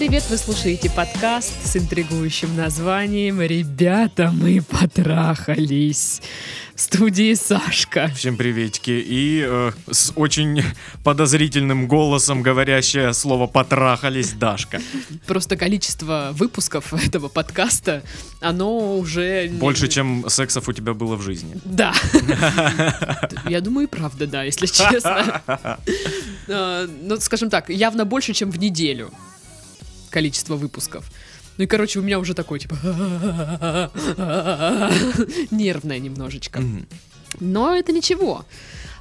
привет! Вы слушаете подкаст с интригующим названием «Ребята, мы потрахались» в студии Сашка. Всем приветики. И э, с очень подозрительным голосом говорящее слово «потрахались» Дашка. Просто количество выпусков этого подкаста, оно уже... Больше, чем сексов у тебя было в жизни. Да. Я думаю, и правда, да, если честно. Э, Ну, скажем так, явно больше, чем в неделю количество выпусков. Ну и, короче, у меня уже такой, типа, нервное немножечко. Но это ничего.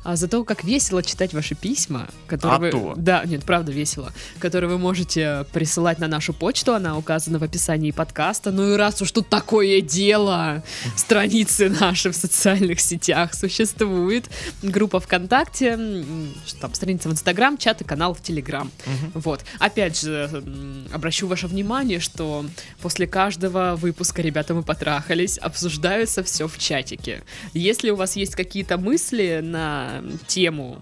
А зато как весело читать ваши письма, которые А вы... то. Да, нет, правда весело. Которые вы можете присылать на нашу почту, она указана в описании подкаста. Ну и раз уж тут такое дело, страницы наши в социальных сетях существует, группа ВКонтакте, там, страница в Инстаграм, чат и канал в Телеграм. Мгм. Вот. Опять же, м, обращу ваше внимание, что после каждого выпуска «Ребята, мы потрахались» обсуждается все в чатике. Если у вас есть какие-то мысли на тему,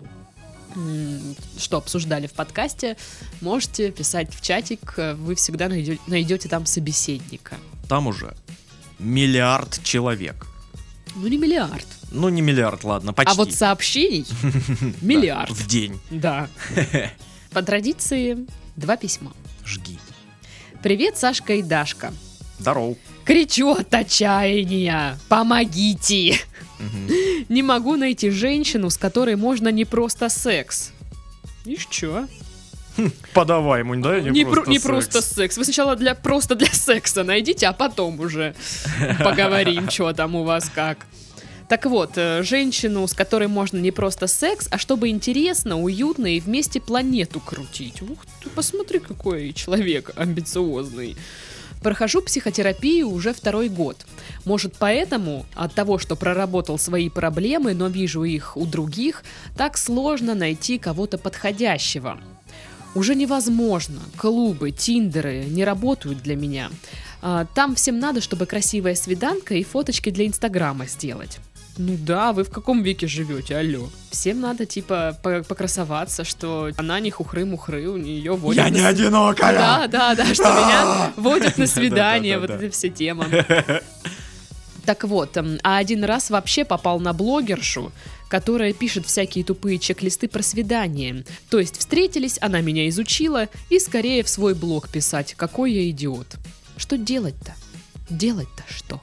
что обсуждали в подкасте, можете писать в чатик, вы всегда найдете, найдете там собеседника. Там уже миллиард человек. Ну, не миллиард. Ну, не миллиард, ладно, почти. А вот сообщений миллиард. в день. Да. По традиции, два письма. Жги. Привет, Сашка и Дашка. Здорово. Кричу от отчаяния. Помогите! Не могу найти женщину, с которой можно не просто секс. И чё? Подавай ему, да? Не, про- не секс. просто секс. Вы сначала для, просто для секса найдите, а потом уже поговорим, что там у вас как. Так вот, э, женщину, с которой можно не просто секс, а чтобы интересно, уютно и вместе планету крутить. Ух ты, посмотри, какой человек амбициозный. Прохожу психотерапию уже второй год. Может, поэтому от того, что проработал свои проблемы, но вижу их у других, так сложно найти кого-то подходящего. Уже невозможно. Клубы, тиндеры не работают для меня. А, Там всем надо, чтобы красивая свиданка и фоточки для Инстаграма сделать. Ну да, вы в каком веке живете, алло? Всем надо, типа, по- покрасоваться, что она не хухры-мухры, у нее водят... Я на не одинокая! Да, да, да, что меня водят на свидание, вот это все темы. Так вот, эм, а один раз вообще попал на блогершу, которая пишет всякие тупые чек-листы про свидание. То есть встретились, она меня изучила, и скорее в свой блог писать, какой я идиот. Что делать-то? Делать-то что?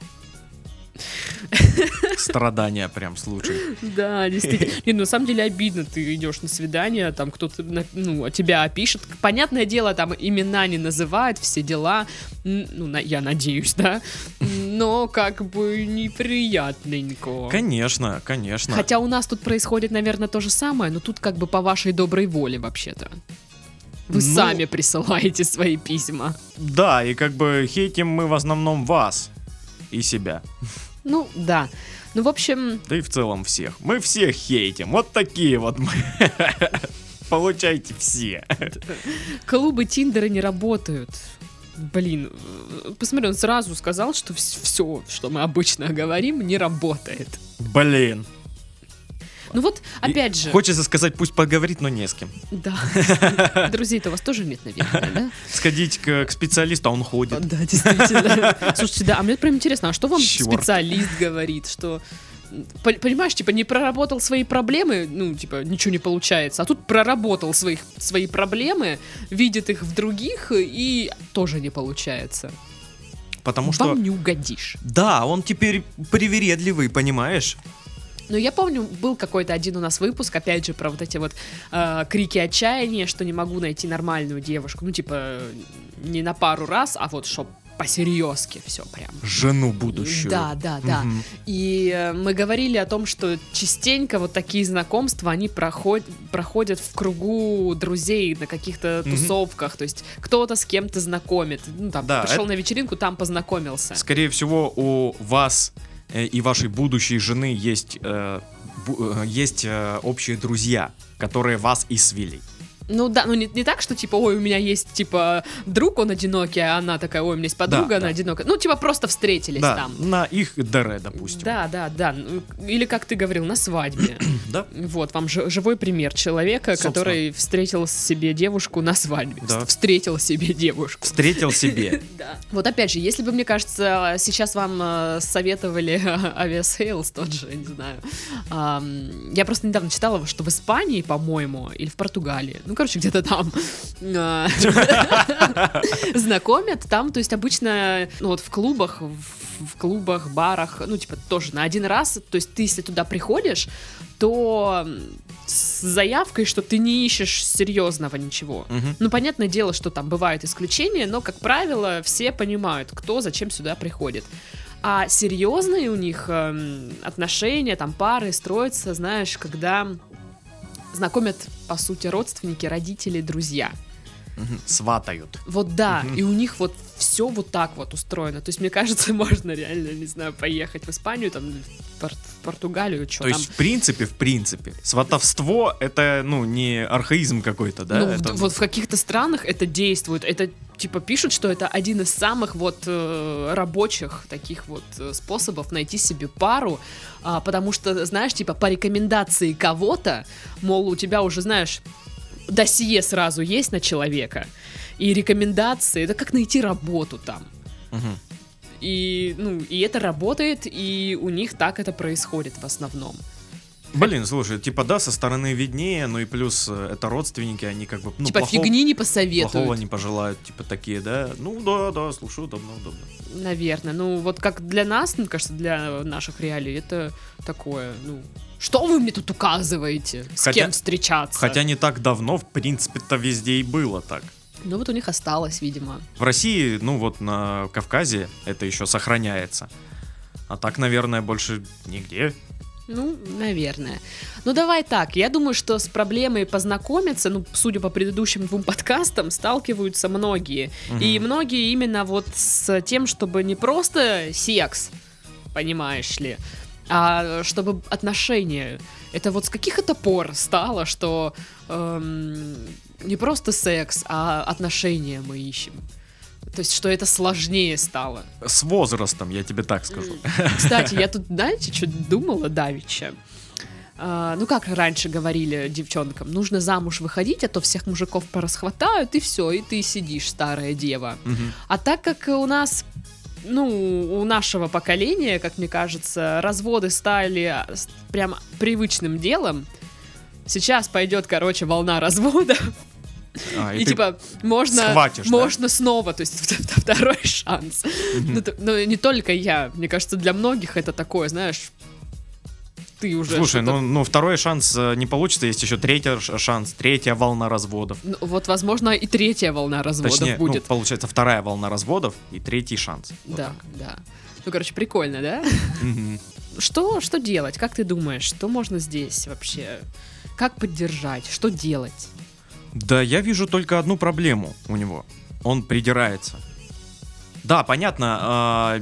Страдания прям, слушай. Да, действительно. Не, ну, на самом деле обидно, ты идешь на свидание, там кто-то ну, тебя опишет. Понятное дело, там имена не называют, все дела. Ну, на- я надеюсь, да. Но как бы неприятненько. Конечно, конечно. Хотя у нас тут происходит, наверное, то же самое, но тут как бы по вашей доброй воле вообще-то. Вы Ну- сами присылаете свои письма. Да, и как бы хейтим мы в основном вас и себя. Ну, да. Ну, в общем, Да и в целом всех. Мы всех хейтим. Вот такие вот мы. Получайте все. клубы Тиндера не работают. Блин, посмотри, он сразу сказал, что все, что мы обычно говорим, не работает. Блин. Ну вот, опять же, Хочется сказать, пусть поговорит, но не с кем. да. Друзей-то у вас тоже нет, наверное, да? Сходить к, к специалисту, а он ходит. Да, действительно. Слушайте, да, а мне прям интересно, а что вам Чёрт. специалист говорит, что по- Понимаешь, типа, не проработал свои проблемы, ну, типа, ничего не получается, а тут проработал своих, свои проблемы, видит их в других, и тоже не получается. Потому что... Вам не угодишь. Да, он теперь привередливый, понимаешь? Ну, я помню, был какой-то один у нас выпуск, опять же, про вот эти вот э, крики отчаяния, что не могу найти нормальную девушку. Ну, типа, не на пару раз, а вот чтоб по-серьезки все прям. Жену будущую. Да, да, да. Мгм. И э, мы говорили о том, что частенько вот такие знакомства, они проход- проходят в кругу друзей на каких-то Мгм. тусовках. То есть кто-то с кем-то знакомит. Ну, там, Да, пришел это- на вечеринку, там познакомился. Скорее всего, у вас и вашей будущей жены есть, э, э, есть э, общие друзья, которые вас и свели. Ну да, ну не, не так, что типа, ой, у меня есть типа друг, он одинокий, а она такая, ой, у меня есть подруга, Да, она да. одинокая. Ну, типа, просто встретились Да, там. на их ДР, допустим. Да, да, да. Или как ты говорил, на свадьбе. Да? Вот, вам жи- живой пример человека, Собственно. который встретил себе девушку на свадьбе. Да. Встретил себе девушку. Встретил себе. Да. Вот опять же, если бы, мне кажется, сейчас вам э, советовали Aviasales тот же, не знаю. я просто недавно читала, что в Испании, по-моему, или в Португалии, ну, короче, где-то там, а, знакомят там, то есть обычно, ну, вот в клубах, в, клубах, барах, ну, типа, тоже на один раз, то есть ты, если туда приходишь, то с заявкой, что ты не ищешь серьезного ничего. Мгм. Ну, понятное дело, что там бывают исключения, но, как правило, все понимают, кто зачем сюда приходит. А серьезные у них эм, отношения, там пары строятся, знаешь, когда знакомят, по сути, родственники, родители, друзья. Сватают. Вот да, и у них вот все вот так вот устроено. То есть, мне кажется, можно реально, не знаю, поехать в Испанию, там, в, Пор- в Португалию, что То там. есть, в принципе, в принципе, сватовство это, ну, не архаизм какой-то, да? ну, Это- вот в каких-то странах это действует. Это типа пишут, что это один из самых вот э, рабочих таких вот э, способов найти себе пару, а, потому что, знаешь, типа по рекомендации кого-то, мол, у тебя уже, знаешь, досье сразу есть на человека, и рекомендации, это как найти работу там. Мгм. И, ну, и это работает, и у них так это происходит в основном. Блин, слушай, типа да, со стороны виднее, ну и плюс э, это родственники, они как бы, ну, типа плохого- фигни не плохого посоветуют. не пожелают, типа такие, да? Ну да, да, слушай, удобно, удобно. Наверное. Ну, вот как для нас, мне кажется, для наших реалий, это такое, ну... Что вы мне тут указываете? С Хотя- кем встречаться? Хотя не так давно, в принципе-то везде и было так. Ну, вот у них осталось, видимо. В России, ну вот на Кавказе это еще сохраняется. А так, наверное, больше нигде. Ну, наверное. Ну, давай так. Я думаю, что с проблемой познакомиться, ну, судя по предыдущим двум подкастам, сталкиваются многие. Мгм. И многие именно вот с тем, чтобы не просто секс, понимаешь ли, а чтобы отношения. Это вот с каких это пор стало, что эм, не просто секс, а отношения мы ищем. То есть, что это сложнее стало. С возрастом, я тебе так скажу. Кстати, я тут, знаете, что думала давеча? А, ну, как раньше говорили девчонкам, нужно замуж выходить, а то всех мужиков порасхватают, и все, и ты сидишь, старая дева. Мгм. А так как у нас, ну, у нашего поколения, как мне кажется, разводы стали с- прям привычным делом, сейчас пойдет, короче, волна разводов, А, и, типа можно, схватишь, да? можно снова, то есть второй шанс. Ну, т- ну, не только я, мне кажется, для многих это такое, знаешь, ты уже Слушай, ну, ну второй шанс э, не получится, есть еще третий шанс, третья волна разводов. Ну, вот, возможно, и третья волна разводов Точнее, ну, будет. получается вторая волна разводов и третий шанс. Вот да, так. да. Ну, короче, прикольно, да? Что, что делать? Как ты думаешь, что можно здесь вообще? Как поддержать? Что делать? Да, я вижу только одну проблему у него. Он придирается. Да, понятно, а,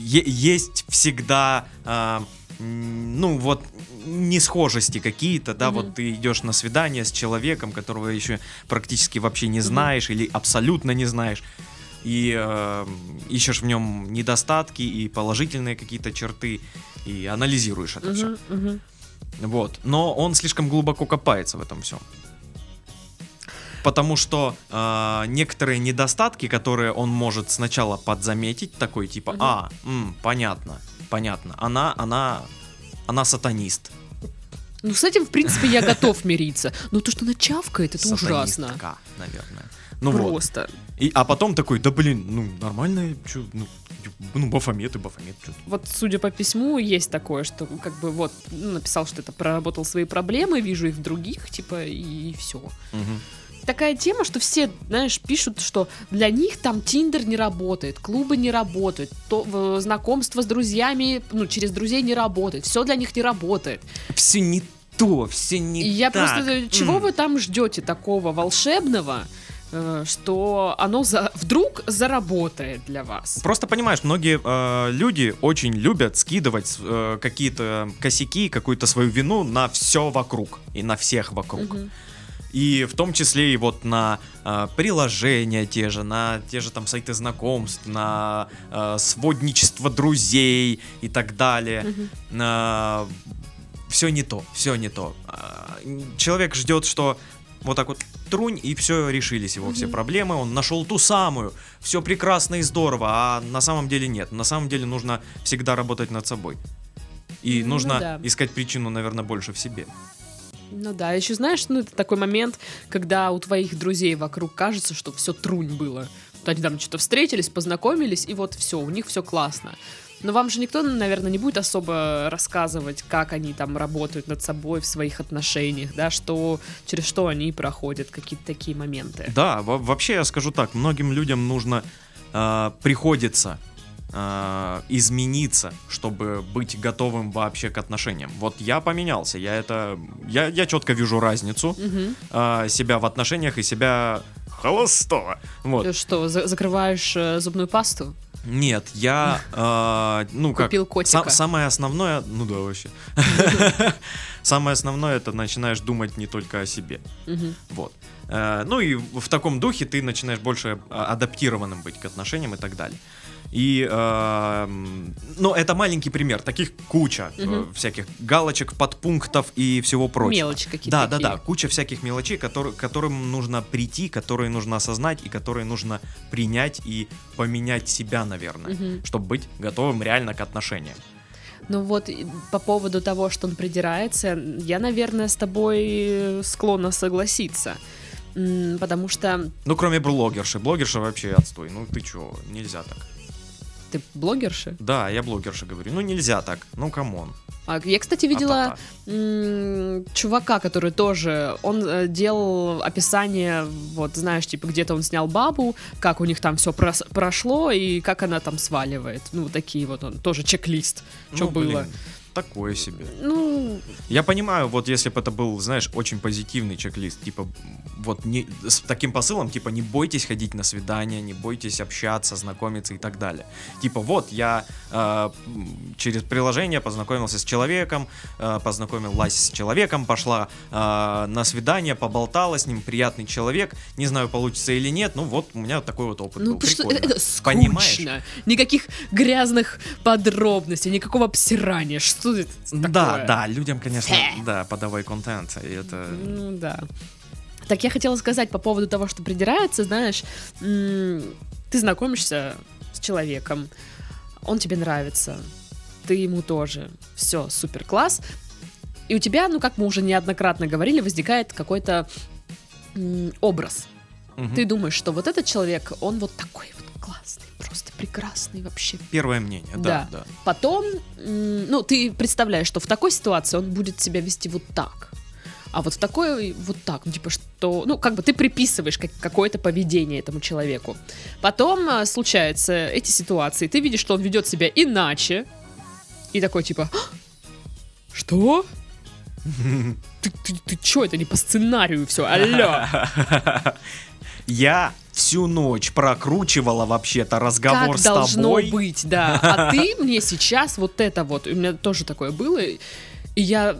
есть всегда, а, ну вот, несхожести какие-то, да, Мгм. вот ты идешь на свидание с человеком, которого еще практически вообще не знаешь или абсолютно не знаешь, и э, ищешь в нем недостатки и положительные какие-то черты, и анализируешь это все. Мгм, мгм. Вот. Но он слишком глубоко копается в этом всем. Потому что э, некоторые недостатки, которые он может сначала подзаметить, такой типа, Мгм. а, м, понятно, понятно, она, она, она сатанист. Ну, с этим, в принципе, я готов мириться. Но то, что она чавкает, это ужасно. Наверное. Ну вот. Просто. И, а потом такой, да блин, ну нормально, чё, ну, ну Бафомет и Бафомет. чё. Вот, судя по письму, есть такое, что как бы вот ну, написал, что это проработал свои проблемы, вижу их в других, типа, и все. Мгм. Такая тема, что все, знаешь, пишут, что для них там Тиндер не работает, клубы не работают, то, знакомство с друзьями, ну, через друзей не работает, все для них не работает. Все не то, все не я так. просто, чего М. вы там ждете такого волшебного, э, что оно за- вдруг заработает для вас? Просто понимаешь, многие э, люди очень любят скидывать э, какие-то косяки, какую-то свою вину на все вокруг и на всех вокруг. Мгм. И в том числе и вот на э, приложения те же, на те же там сайты знакомств, на э, сводничество друзей и так далее. Мгм. все не то, все не то. А, Человек ждет, что вот так вот трунь, и все, решились его все Мгм. проблемы, он нашел ту самую, все прекрасно и здорово, а на самом деле нет. На самом деле нужно всегда работать над собой. И Ну нужно да. искать причину, наверное, больше в себе. Ну да, еще знаешь, ну это такой момент, когда у твоих друзей вокруг кажется, что все трунь было. Вот они там что-то встретились, познакомились, и вот все, у них все классно. Но вам же никто, наверное, не будет особо рассказывать, как они там работают над собой в своих отношениях, да, что через что они проходят, какие-то такие моменты. Да, во- вообще я скажу так, многим людям нужно, э, приходится э, измениться, чтобы быть готовым вообще к отношениям. Вот я поменялся, я это, я, я четко вижу разницу Мгм. э, себя в отношениях и себя холостого. Вот. Ты Что, за- закрываешь э, зубную пасту? Нет, я, э, ну как, Купил котика. са- самое основное, ну да вообще, самое основное это начинаешь думать не только о себе. Вот. Э, Ну и в таком духе ты начинаешь больше а, адаптированным быть к отношениям и так далее. И, э, ну, это маленький пример, таких куча Мгм. всяких галочек, подпунктов и всего прочего. Мелочи какие-то Да, да, такие. да, куча всяких мелочей, которые, которым нужно прийти, которые нужно осознать и которые нужно принять и поменять себя, наверное, Мгм. чтобы быть готовым реально к отношениям. Ну вот по поводу того, что он придирается, я, наверное, с тобой склонна согласиться. Потому что Ну, кроме блогерши. Блогерша вообще отстой. Ну, ты чё, нельзя так. Ты блогерша. Да, я блогерша говорю. Ну, нельзя так. Ну, come on. А я, кстати, видела м, чувака, который тоже, он э, делал описание, вот, знаешь, типа, где-то он снял бабу, как у них там все прошло и как она там сваливает. Ну, такие вот он, тоже чек-лист, что Ну, было. блин, такое себе. Ну, Я понимаю, вот если бы это был, знаешь, очень позитивный чек-лист, типа, вот не, с таким посылом, типа, не бойтесь ходить на свидания, не бойтесь общаться, знакомиться и так далее. Типа, вот, я э, через приложение познакомился с человеком, э, познакомилась с человеком, пошла э, на свидание, поболтала с ним, приятный человек, не знаю, получится или нет, ну вот, у меня такой вот опыт ну был, прикольно. это скучно. Понимаешь? Никаких грязных подробностей, никакого обсирания. Что это такое? Да, да, людям, конечно, Фе. да, подавай контент, и это... Ну да. Так я хотела сказать по поводу того, что придирается, знаешь, ты знакомишься с человеком, он тебе нравится, ты ему тоже, все, супер класс, и у тебя, ну как мы уже неоднократно говорили, возникает какой-то образ. Мгм. Ты думаешь, что вот этот человек, он вот такой вот классный, просто прекрасный вообще. Первое мнение, да, да. Потом, м, ну, ты представляешь, что в такой ситуации он будет себя вести вот так. А вот в такой вот так, ну, типа, что, ну, как бы ты приписываешь как- какое-то поведение этому человеку. Потом а, случаются эти ситуации, ты видишь, что он ведет себя иначе, и такой, типа, «А? что? Ты, ты, ты чё, это не по сценарию все, алло. Я всю ночь прокручивала вообще-то разговор как с должно тобой. быть, да. А ты мне сейчас вот это вот, у меня тоже такое было, и я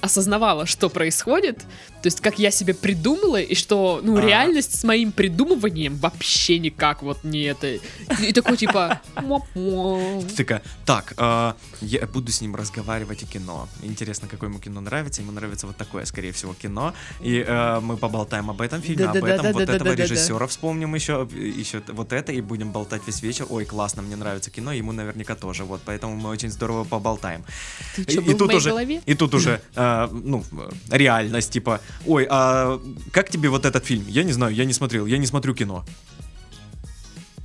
осознавала, что происходит, то есть как я себе придумала, и что, ну, А. реальность с моим придумыванием вообще никак вот не это. И такой типа... Такая, так, а, я буду с ним разговаривать о кино. Интересно, какое ему кино нравится. Ему нравится вот такое, скорее всего, кино. И э, мы поболтаем об этом фильме, об этом, вот этого режиссера вспомним еще, еще вот это, и будем болтать весь вечер. Ой, классно, мне нравится кино, ему наверняка тоже. Вот, поэтому мы очень здорово поболтаем. Ты И- что, был в тут моей уже- голове? И тут уже, э, ну, реальность, типа, ой, а как тебе вот этот фильм? Я не знаю, я не смотрел, я не смотрю кино.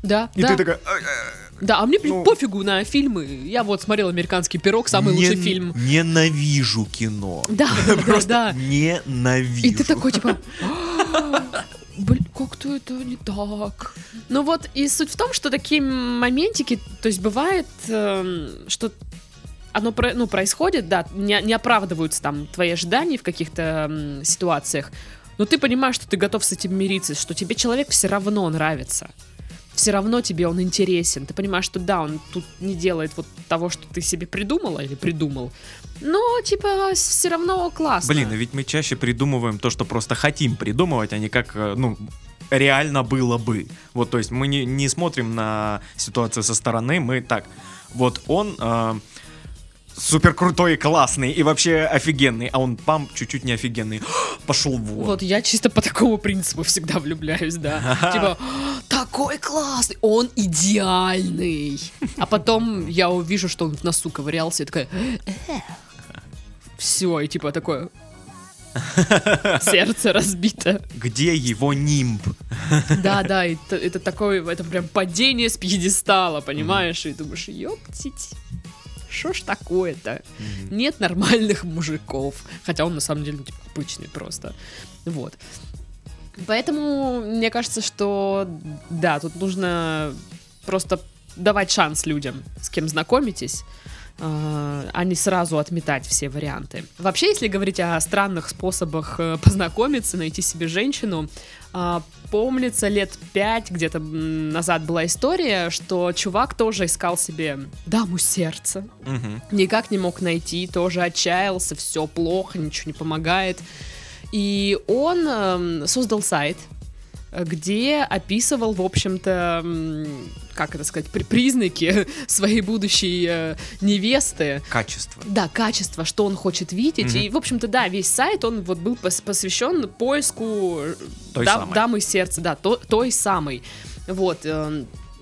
Да, И да. ты такая... «Ай, ай, Да, а мне ну- пофигу на фильмы. Я вот смотрел «Американский пирог», самый лучший нен- фильм. Ненавижу кино. Да, да, да, да. Ненавижу. И ты такой, типа, «А, блин, как-то это не так. Ну вот, и суть в том, что такие моментики, то есть бывает, эм, что оно про- ну, происходит, да, не, не оправдываются там твои ожидания в каких-то м, ситуациях, но ты понимаешь, что ты готов с этим мириться, что тебе человек все равно нравится. все равно тебе он интересен. Ты понимаешь, что да, он тут не делает вот того, что ты себе придумала или придумал. Но, типа, все равно классно. Блин, а ведь мы чаще придумываем то, что просто хотим придумывать, а не как, э, ну, реально было бы. Вот, то есть мы не, не смотрим на ситуацию со стороны, мы так, вот он э, супер крутой классный и вообще офигенный, а он пам чуть-чуть не офигенный. Пошел вон. Вот я чисто по такому принципу всегда влюбляюсь, да. Типа, такой классный, он идеальный. А потом я увижу, что он в носу ковырялся, и такая... Все, и типа такое... Сердце разбито. Где его нимб? Да, да, это, это такое, это прям падение с пьедестала, понимаешь? И думаешь, ёптить. Что ж такое-то? Нет нормальных мужиков. Хотя он на самом деле типа, обычный просто. Вот. Поэтому мне кажется, что да, тут нужно просто давать шанс людям, с кем знакомитесь э, а не сразу отметать все варианты. Вообще, если говорить о странных способах э, познакомиться, найти себе женщину, помнится, лет пять где-то назад была история, что чувак тоже искал себе даму сердца, Мгм. никак не мог найти, тоже отчаялся, все плохо, ничего не помогает. И он эм, создал сайт, где описывал, в общем-то, как это сказать, при- признаки своей будущей э, невесты. Качество. Да, качество, что он хочет видеть. Мгм. И, в общем-то, да, весь сайт, он вот был пос- посвящен поиску Той дам- самой. дамы сердца, да, то- той самой. Вот.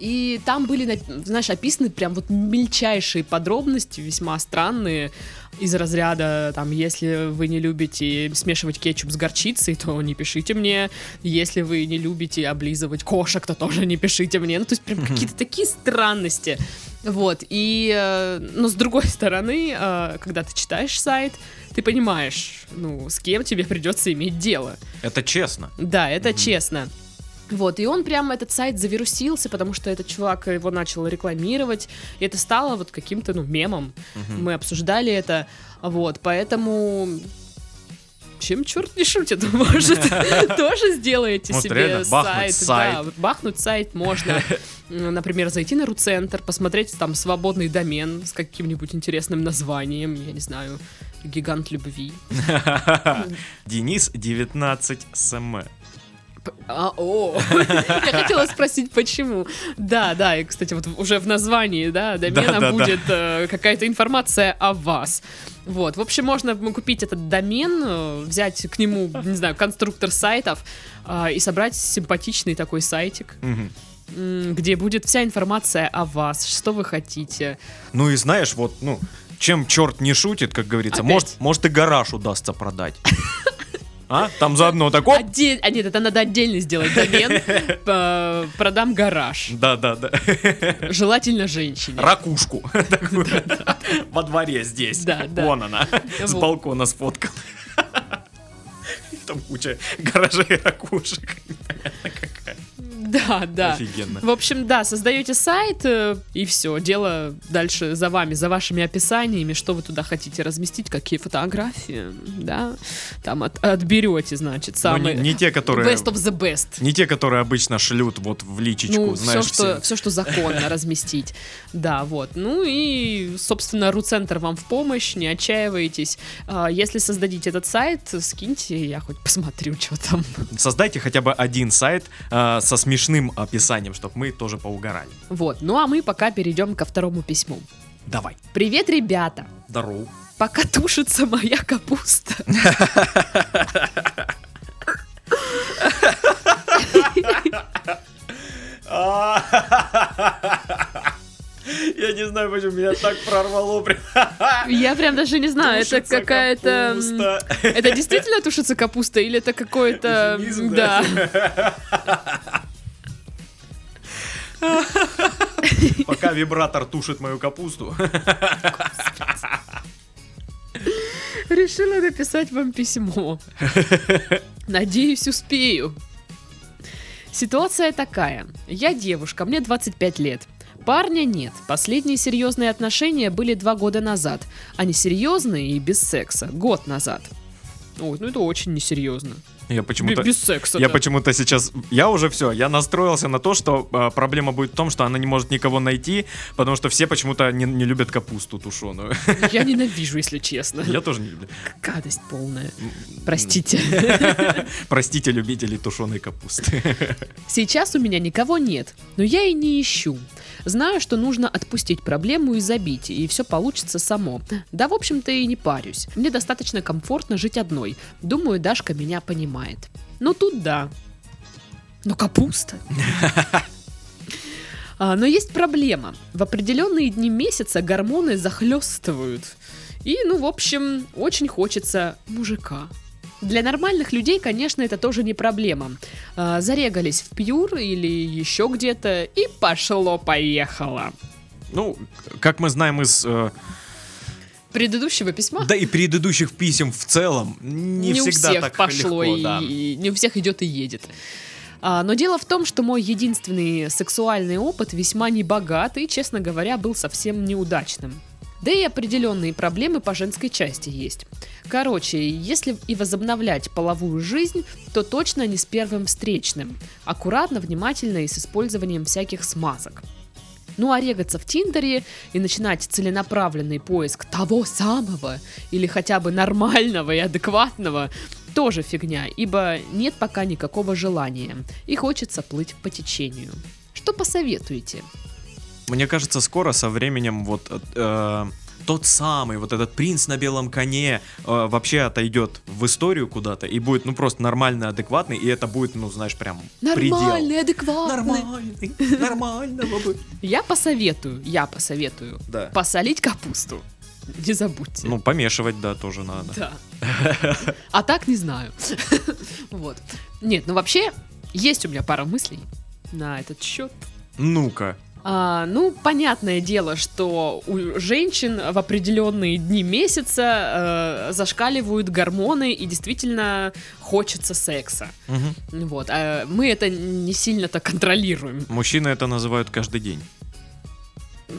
И там были, на- знаешь, описаны прям вот мельчайшие подробности, весьма странные, из разряда, там, если вы не любите смешивать кетчуп с горчицей, то не пишите мне. Если вы не любите облизывать кошек, то тоже не пишите мне. Ну, то есть прям какие-то такие странности. Вот, и, э, но с другой стороны, э, когда ты читаешь сайт, ты понимаешь, ну, с кем тебе придется иметь дело. Это честно. Да, это честно. Вот, и он прям этот сайт завирусился, потому что этот чувак его начал рекламировать, и это стало вот каким-то, ну, мемом. Мгм. Мы обсуждали это, вот, поэтому... Чем черт не шутит, может, тоже сделаете Может, себе реально сайт. сайт. Да, бахнуть сайт можно. Например, зайти на Руцентр, посмотреть там свободный домен с каким-нибудь интересным названием, я не знаю, гигант любви. Денис 19 см. А, о, я хотела спросить, почему. Да, да, и, кстати, вот уже в названии, да, домена Да, да, да. будет э, какая-то информация о вас. Вот, в общем, можно купить этот домен, э, взять к нему, не знаю, конструктор сайтов э, и собрать симпатичный такой сайтик, где будет вся информация о вас, что вы хотите. Ну и знаешь, вот, ну, чем черт не шутит, как говорится, Опять? может, может и гараж удастся продать. А? Там заодно так, оп, Отдель- А нет, это надо отдельно сделать домен. Продам гараж. Да-да-да. Желательно женщине. Ракушку. Во дворе здесь. Да, да. Вон она. С балкона сфоткал. Там куча гаражей ракушек. Непонятно какая. Да, да. Офигенно. В общем, да, создаете сайт, э, и все, дело дальше за вами, за вашими описаниями, что вы туда хотите разместить, какие фотографии, да, там от- отберете, значит, Но самые... не, не те, которые... Best of the best. Не те, которые обычно шлют вот в личечку, Ну, все знаешь, что, всем. все, что законно разместить. Да, вот. Ну и, собственно, Руцентр вам в помощь, не отчаивайтесь. А, Если создадите этот сайт, скиньте, я хоть посмотрю, что там. Создайте хотя бы один сайт э, со смешным описанием, чтобы мы тоже поугорали. Вот. Ну а мы пока перейдем ко второму письму. Давай. Привет, ребята! Здорово. Пока тушится моя капуста. Я не знаю, почему меня так прорвало. Я прям даже не знаю, это Тушится какая-то... м, капуста. Это действительно тушится капуста или это какое-то... Да. Пока вибратор тушит мою капусту. Решила написать вам письмо. Надеюсь, успею. Ситуация такая. Я девушка, мне 25 лет. Парня нет. Последние серьезные отношения были два года назад. А не серьезные и без секса. Год назад. Ой, ну это очень несерьезно. Я почему-то... Без секса. Я да. почему-то сейчас, я уже все, я настроился на то, что э, проблема будет в том, что она не может никого найти, потому что все почему-то не, не любят капусту тушеную. Я ненавижу, если честно. Я тоже не люблю. Гадость полная. Простите. Простите, любители тушеной капусты. Сейчас у меня никого нет, но я и не ищу. Знаю, что нужно отпустить проблему и забить, и все получится само. Да, в общем-то, и не парюсь. Мне достаточно комфортно жить одной. Думаю, Дашка меня понимает. Ну тут да. Но капуста. А, но есть проблема. В определенные дни месяца гормоны захлестывают. И, ну, в общем, очень хочется мужика. Для нормальных людей, конечно, это тоже не проблема. А, зарегались в Пьюр или еще где-то, и пошло-поехало. Ну, как мы знаем из... э, Предыдущего письма да и предыдущих писем в целом, не, у всегда всех так пошло легко, и, да. и не у всех идет и едет. А, но дело в том, что мой единственный сексуальный опыт весьма небогат и, честно говоря, был совсем неудачным. Да и определенные проблемы по женской части есть. Короче, если и возобновлять половую жизнь, то точно не с первым встречным. Аккуратно, внимательно и с использованием всяких смазок. Ну а регаться в Тиндере и начинать целенаправленный поиск того самого или хотя бы нормального и адекватного тоже фигня, ибо нет пока никакого желания и хочется плыть по течению. Что посоветуете? Мне кажется, скоро со временем вот э, тот самый, вот этот принц на белом коне э, вообще отойдет в историю куда-то и будет, ну, просто нормальный, адекватный, и это будет, ну, знаешь, прям предел. Нормальный, адекватный. Нормальный, нормального бы. Я посоветую, я посоветую Да. посолить капусту. Не забудьте. Ну, помешивать, да, тоже надо. Да. А так не знаю. Вот. Нет, ну вообще, есть у меня пара мыслей на этот счет. Ну-ка. А, ну, понятное дело, что у женщин в определенные дни месяца э, зашкаливают гормоны и действительно хочется секса. Мгм. Вот. А мы это не сильно-то контролируем. Мужчины это называют каждый день.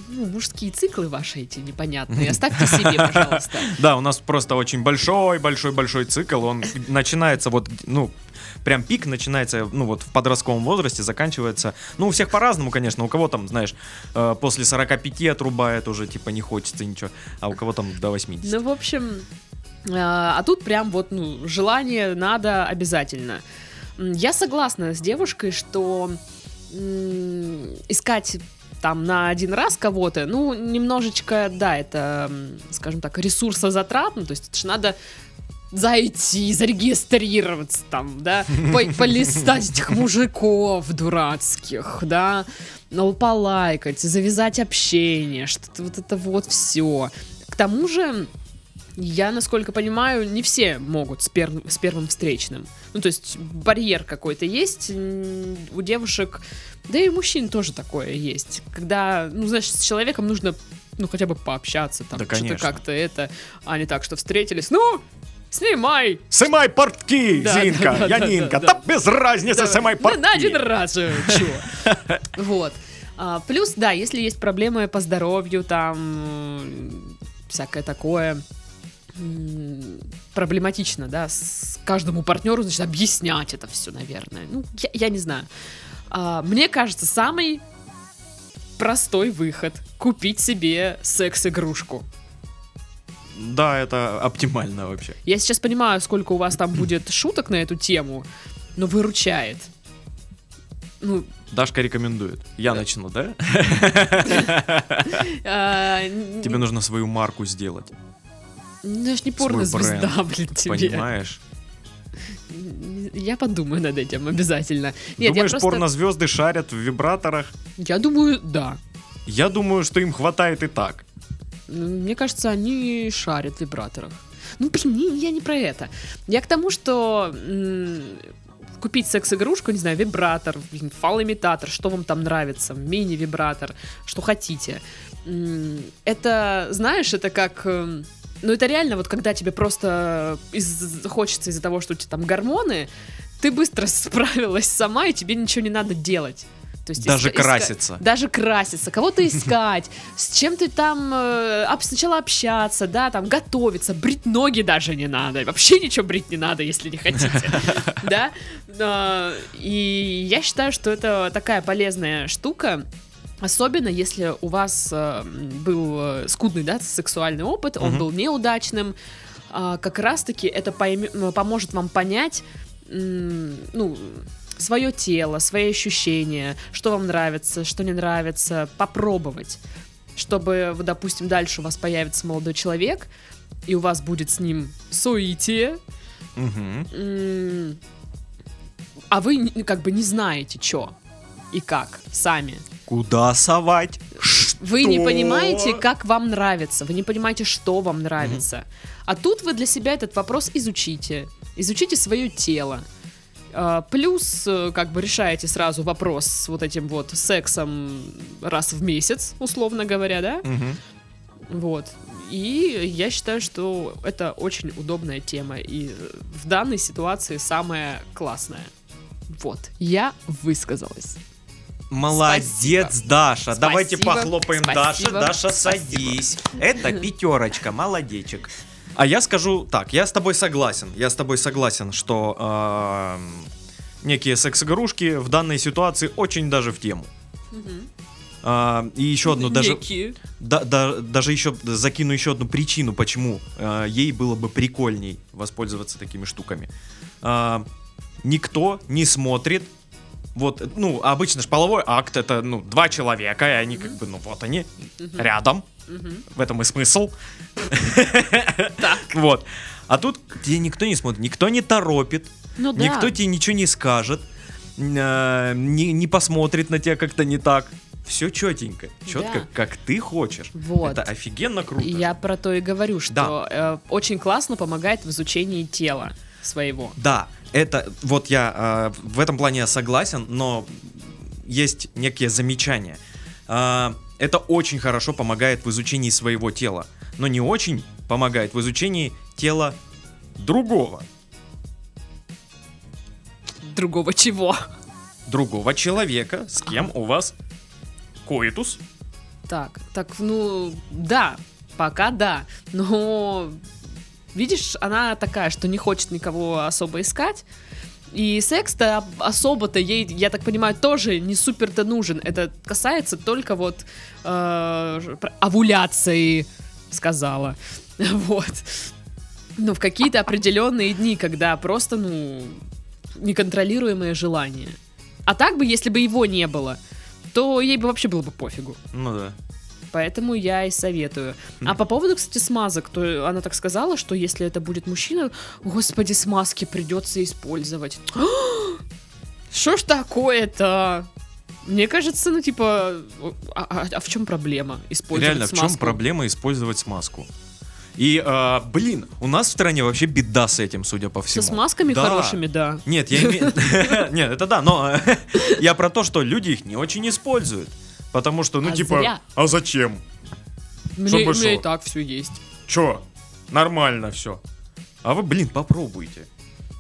Ну, мужские циклы ваши эти непонятные. Оставьте себе, пожалуйста. Да, у нас просто очень большой-большой-большой цикл. Он начинается вот, ну, прям пик начинается, ну, вот в подростковом возрасте, заканчивается, ну, у всех по-разному, конечно. У кого там, знаешь, э, после 45 отрубает уже, типа, не хочется ничего, а у кого там до 80. Ну, в общем, а а тут прям вот, ну, желание надо обязательно. Я согласна с девушкой, что искать там на один раз кого-то, ну, немножечко, да, это, скажем так, ресурсозатратно, то есть это же надо зайти, зарегистрироваться там, да, по- полистать этих мужиков дурацких, да, ну, полайкать, завязать общение, что-то вот это вот все. К тому же, я, насколько понимаю, не все могут с, пер- с первым встречным. Ну, то есть барьер какой-то есть у девушек, да и у мужчин тоже такое есть. Когда, ну, знаешь, с человеком нужно, ну, хотя бы пообщаться, там, Да, что-то как-то это, а не так, что встретились, ну, снимай! Сымай портки, Да, Зинка, да, да, да, Янинка, да, да, да. без разницы, Да, на- портки. На один раз же, чё? Вот. А, Плюс, да, если есть проблемы по здоровью, там, всякое такое, проблематично, да, с каждому партнеру, значит, объяснять это все, наверное. Ну, я, я не знаю. А, Мне кажется, самый простой выход — купить себе секс-игрушку. Да, это оптимально вообще. Я сейчас понимаю, сколько у вас там будет шуток на эту тему, но выручает. Ну, Дашка рекомендует. Я начну, да? а, Тебе нужно свою марку сделать, Ну, я ж не порно-звезда, блин, тебе. понимаешь? Я подумаю над этим обязательно. Нет, Думаешь, просто... порнозвезды шарят в вибраторах? Я думаю, да. Я думаю, что им хватает и так. Ну, Мне кажется, они шарят в вибраторах. Ну, блин, я не про это. Я к тому, что купить секс-игрушку, не знаю, вибратор, блин, фал-имитатор, что вам там нравится, мини-вибратор, что хотите. Это, знаешь, это как... эм, Ну, это реально, вот когда тебе просто из- хочется из-за того, что у тебя там гормоны, ты быстро справилась сама, и тебе ничего не надо делать. То есть Даже иска- краситься. Даже краситься, кого-то искать, с чем ты там э, об- сначала общаться, да, там готовиться, брить ноги даже не надо, вообще ничего брить не надо, если не хотите, да. И я считаю, что это такая полезная штука, Особенно если у вас э, был э, скудный, да, сексуальный опыт, он Мгм. был неудачным, а, как раз-таки это пойме- м, поможет вам понять, м, ну, свое тело, свои ощущения, что вам нравится, что не нравится, попробовать, чтобы, допустим, дальше у вас появится молодой человек, и у вас будет с ним Мгм. м, а вы как бы не знаете, что и как сами. Куда совать? Вы не понимаете, как вам нравится, вы не понимаете, что вам нравится. А тут вы для себя этот вопрос изучите. Изучите свое тело. А, Плюс, э, как бы решаете сразу вопрос с вот этим вот сексом раз в месяц, условно говоря, да? Мгм. Вот. И я считаю, что это очень удобная тема. И в данной ситуации самая классная. Вот. Я высказалась. Молодец, Даша. Давайте Спасибо. похлопаем Спасибо. Даша. Даша, Спасибо. садись. Это пятерочка, молодечек. А я скажу так, я с тобой согласен. Я с тобой согласен, что эм, некие секс-игрушки в данной ситуации очень даже в тему. А, и еще одну даже, Некие. да- да- даже еще закину еще одну причину, почему э, ей было бы прикольней воспользоваться такими штуками. А, никто не смотрит. Вот, ну, обычно ж половой акт это, ну, два человека, и они как бы, ну, вот они, рядом. В этом и смысл. Так. Вот. А тут тебе никто не смотрит, никто не торопит, Ну да. никто тебе ничего не скажет, э, не, не посмотрит на тебя как-то не так. Все четенько, четко, Да. как ты хочешь. Вот. Это офигенно круто. Я про то и говорю, что э, очень классно помогает в изучении тела своего. Да, это вот я э, в этом плане я согласен, но есть некие замечания. А, это очень хорошо помогает в изучении своего тела, но не очень помогает в изучении тела другого, Другого чего? другого человека, с кем у вас коитус. Так, так, ну, да, пока да. Но, видишь, она такая, что не хочет никого особо искать. И секс-то особо-то ей, я так понимаю, тоже не супер-то нужен. Это касается только вот э, овуляции, сказала. Вот. Ну, в какие-то определенные дни, когда просто, ну, неконтролируемое желание. А так бы, если бы его не было, то ей бы вообще было бы пофигу. Ну да. Поэтому я и советую. А по поводу, кстати, смазок, то она так сказала, что если это будет мужчина, господи, смазки придется использовать. Что ж такое-то? Мне кажется, ну типа, а, а- а в чем проблема использовать Реально, в смазку? чем проблема использовать смазку? И, э, блин, у нас в стране вообще беда с этим, судя по Со всему. смазками Да. хорошими, да. Нет, я имею... Нет, это да, но я про то, что люди их не очень используют. Потому что, ну, А типа, зря. а зачем? Мне, у меня и так все есть. Чё? Нормально все. А вы, блин, попробуйте.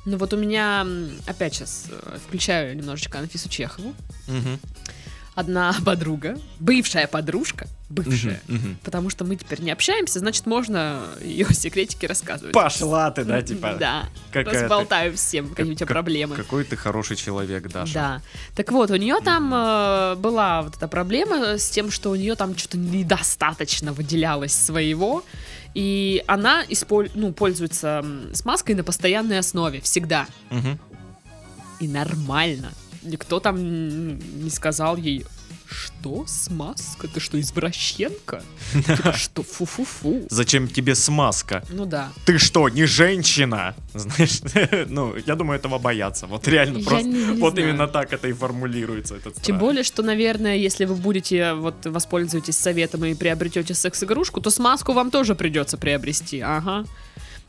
Ну вот у меня, опять сейчас включаю немножечко Анфису Чехову. Мгм. Одна подруга, бывшая подружка, бывшая, Мгм, мгм. потому что мы теперь не общаемся, значит, можно ее секретики рассказывать. Пошла ты, да, типа? Да, какая ты- разболтаю всем, какие у тебя как- проблемы. Какой ты хороший человек, Даша. Да. Так вот, у нее там э, была вот эта проблема с тем, что у нее там что-то недостаточно выделялось своего. И она исполь- ну, пользуется смазкой на постоянной основе, всегда. Мгм. И нормально. Никто там не сказал ей, что смазка? Ты что, извращенка? Типа, что, фу-фу-фу. Зачем тебе смазка? Ну да. Ты что, не женщина? Знаешь, ну, я думаю, этого боятся. Вот реально Я просто. не- не вот знаю. именно так это и формулируется. Этот Тем более, что, наверное, если вы будете, вот, воспользуетесь советом и приобретете секс-игрушку, то смазку вам тоже придется приобрести, ага.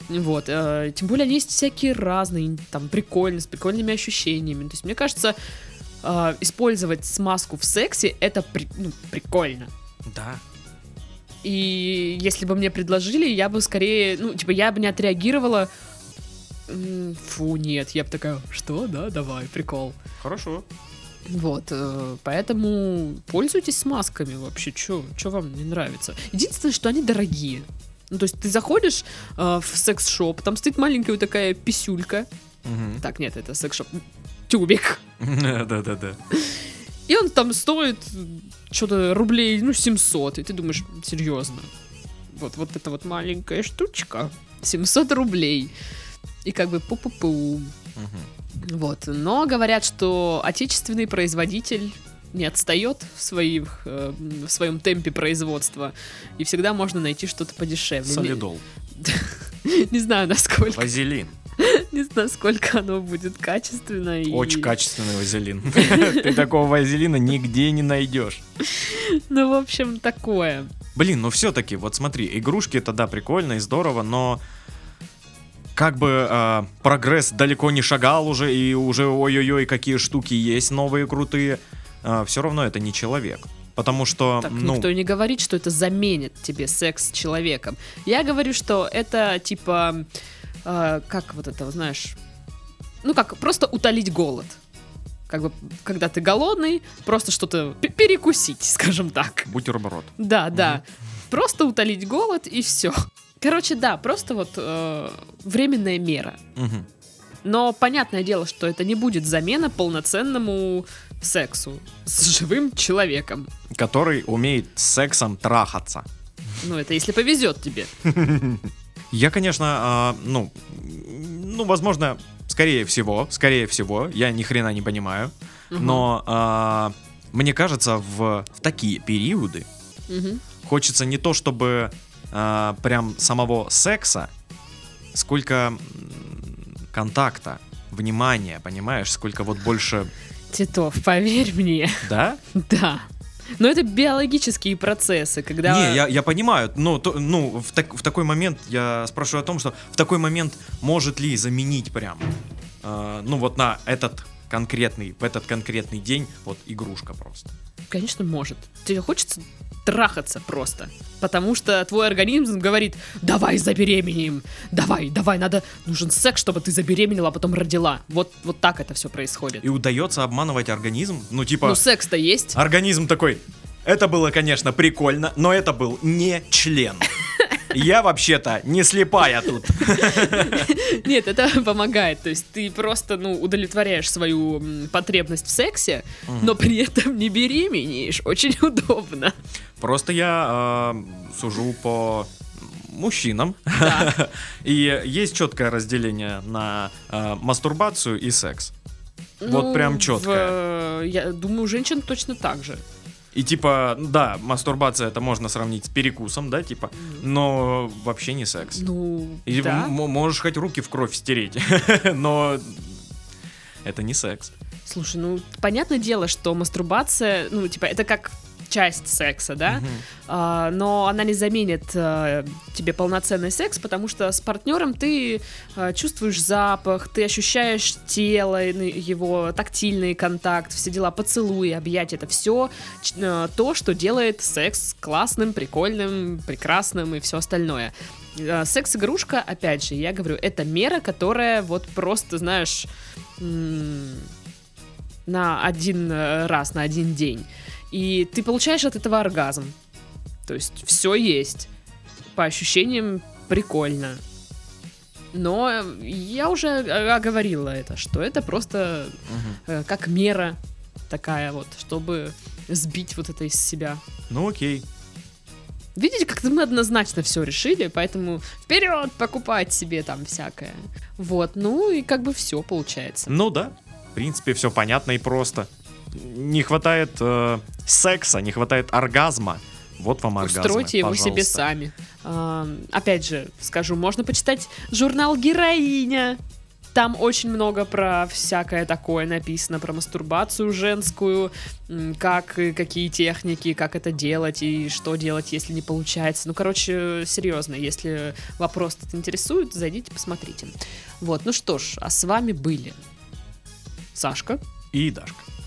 Вот, э, тем более они есть всякие разные, там, прикольные, с прикольными ощущениями. То есть, мне кажется, э, использовать смазку в сексе, это при- ну, прикольно. Да. И если бы мне предложили, я бы скорее, ну, типа, я бы не отреагировала, «М, фу, нет, я бы такая, что, да, давай, прикол. Хорошо. Вот, э, поэтому пользуйтесь смазками вообще, что вам не нравится. Единственное, что они дорогие. Ну, то есть ты заходишь э, в секс-шоп, там стоит маленькая вот такая писюлька. Мгм. Так, нет, это секс-шоп. Тюбик. Да-да-да. И он там стоит что-то рублей, ну, 700. И ты думаешь, серьезно. Вот, вот эта вот маленькая штучка. 700 рублей. И как бы пу-пу-пу. Мгм. Вот. Но говорят, что отечественный производитель не отстает в, своих, э, в своем темпе производства. И всегда можно найти что-то подешевле. Солидол. Не, знаю, насколько, Вазелин. не знаю, сколько оно будет качественно. и- Очень качественный вазелин. Ты такого вазелина нигде не найдешь. Ну, в общем, такое. Блин, ну все-таки, вот смотри, игрушки это да, прикольно и здорово, но как бы а, прогресс далеко не шагал уже, и уже ой-ой-ой, какие штуки есть новые крутые, все равно это не человек. Потому что, Так, ну, никто не говорит, что это заменит тебе секс с человеком. Я говорю, что это типа, э, как вот это, знаешь, ну как, просто утолить голод. Как бы, когда ты голодный, просто что-то перекусить, скажем так. бутерброд. Да, да. Просто утолить голод и все. Короче, да, просто вот э, временная мера. Мгм. Но понятное дело, что это не будет замена полноценному сексу с живым человеком. Который умеет с сексом трахаться. Ну, это если повезет тебе. Я, конечно, а, ну, ну, возможно, скорее всего, скорее всего, я ни хрена не понимаю, но а, мне кажется, в, в такие периоды хочется не то чтобы а, прям самого секса, сколько контакта, внимания, понимаешь, сколько вот больше, Титов, поверь мне, да? да. Но это биологические процессы, когда... Не, я, я понимаю, но то- ну, в, так- в такой момент я спрашиваю о том, что в такой момент может ли заменить прям, э, ну вот на этот конкретный, в этот конкретный день, вот игрушка просто. Конечно, может. Тебе хочется трахаться просто. Потому что твой организм говорит, давай забеременеем, давай, давай, надо, нужен секс, чтобы ты забеременела, а потом родила. Вот, вот так это все происходит. И удается обманывать организм, ну типа, Ну, секс-то есть. организм такой, это было, конечно, прикольно, но это был не член. Я вообще-то не слепая тут. Нет, это помогает. То есть ты просто, ну, удовлетворяешь свою потребность в сексе, но при этом не беременеешь. Очень удобно. Просто я э, сужу по мужчинам. Да. И есть четкое разделение на э, мастурбацию и секс. Вот Ну, прям в, чётко. э, Я думаю, у женщин точно так же. И типа, да, мастурбация это можно сравнить с перекусом, да, типа, но вообще не секс. Ну, И да. можешь хоть руки в кровь стереть, но это не секс. Слушай, ну, понятное дело, что мастурбация, ну, типа, это как часть секса, да? А, но она не заменит э, тебе полноценный секс, потому что с партнером ты э, чувствуешь запах, ты ощущаешь тело, его тактильный контакт, все дела, поцелуи, объятия, это все то, что делает секс классным, прикольным, прекрасным и все остальное. Э, Секс-игрушка, опять же, я говорю, это мера, которая вот просто, знаешь, на один э, раз, на один день. И ты получаешь от этого оргазм. То есть все есть. По ощущениям прикольно. Но я уже э, оговорила это, что это просто э, как мера такая вот, чтобы сбить вот это из себя. Ну окей. Видите, как-то мы однозначно все решили, поэтому вперед покупать себе там всякое. Вот, ну и как бы все получается. Ну да, в принципе, все понятно и просто. Не хватает э, секса, не хватает оргазма. Вот вам оргазм. Устройте его себе сами. А, опять же, скажу, можно почитать журнал «Героиня». Там очень много про всякое такое написано, про мастурбацию женскую, как какие техники, как это делать и что делать, если не получается. Ну, короче, серьезно, если вопрос этот интересует, зайдите, посмотрите. Вот, ну что ж, а с вами были Сашка. И Дашка.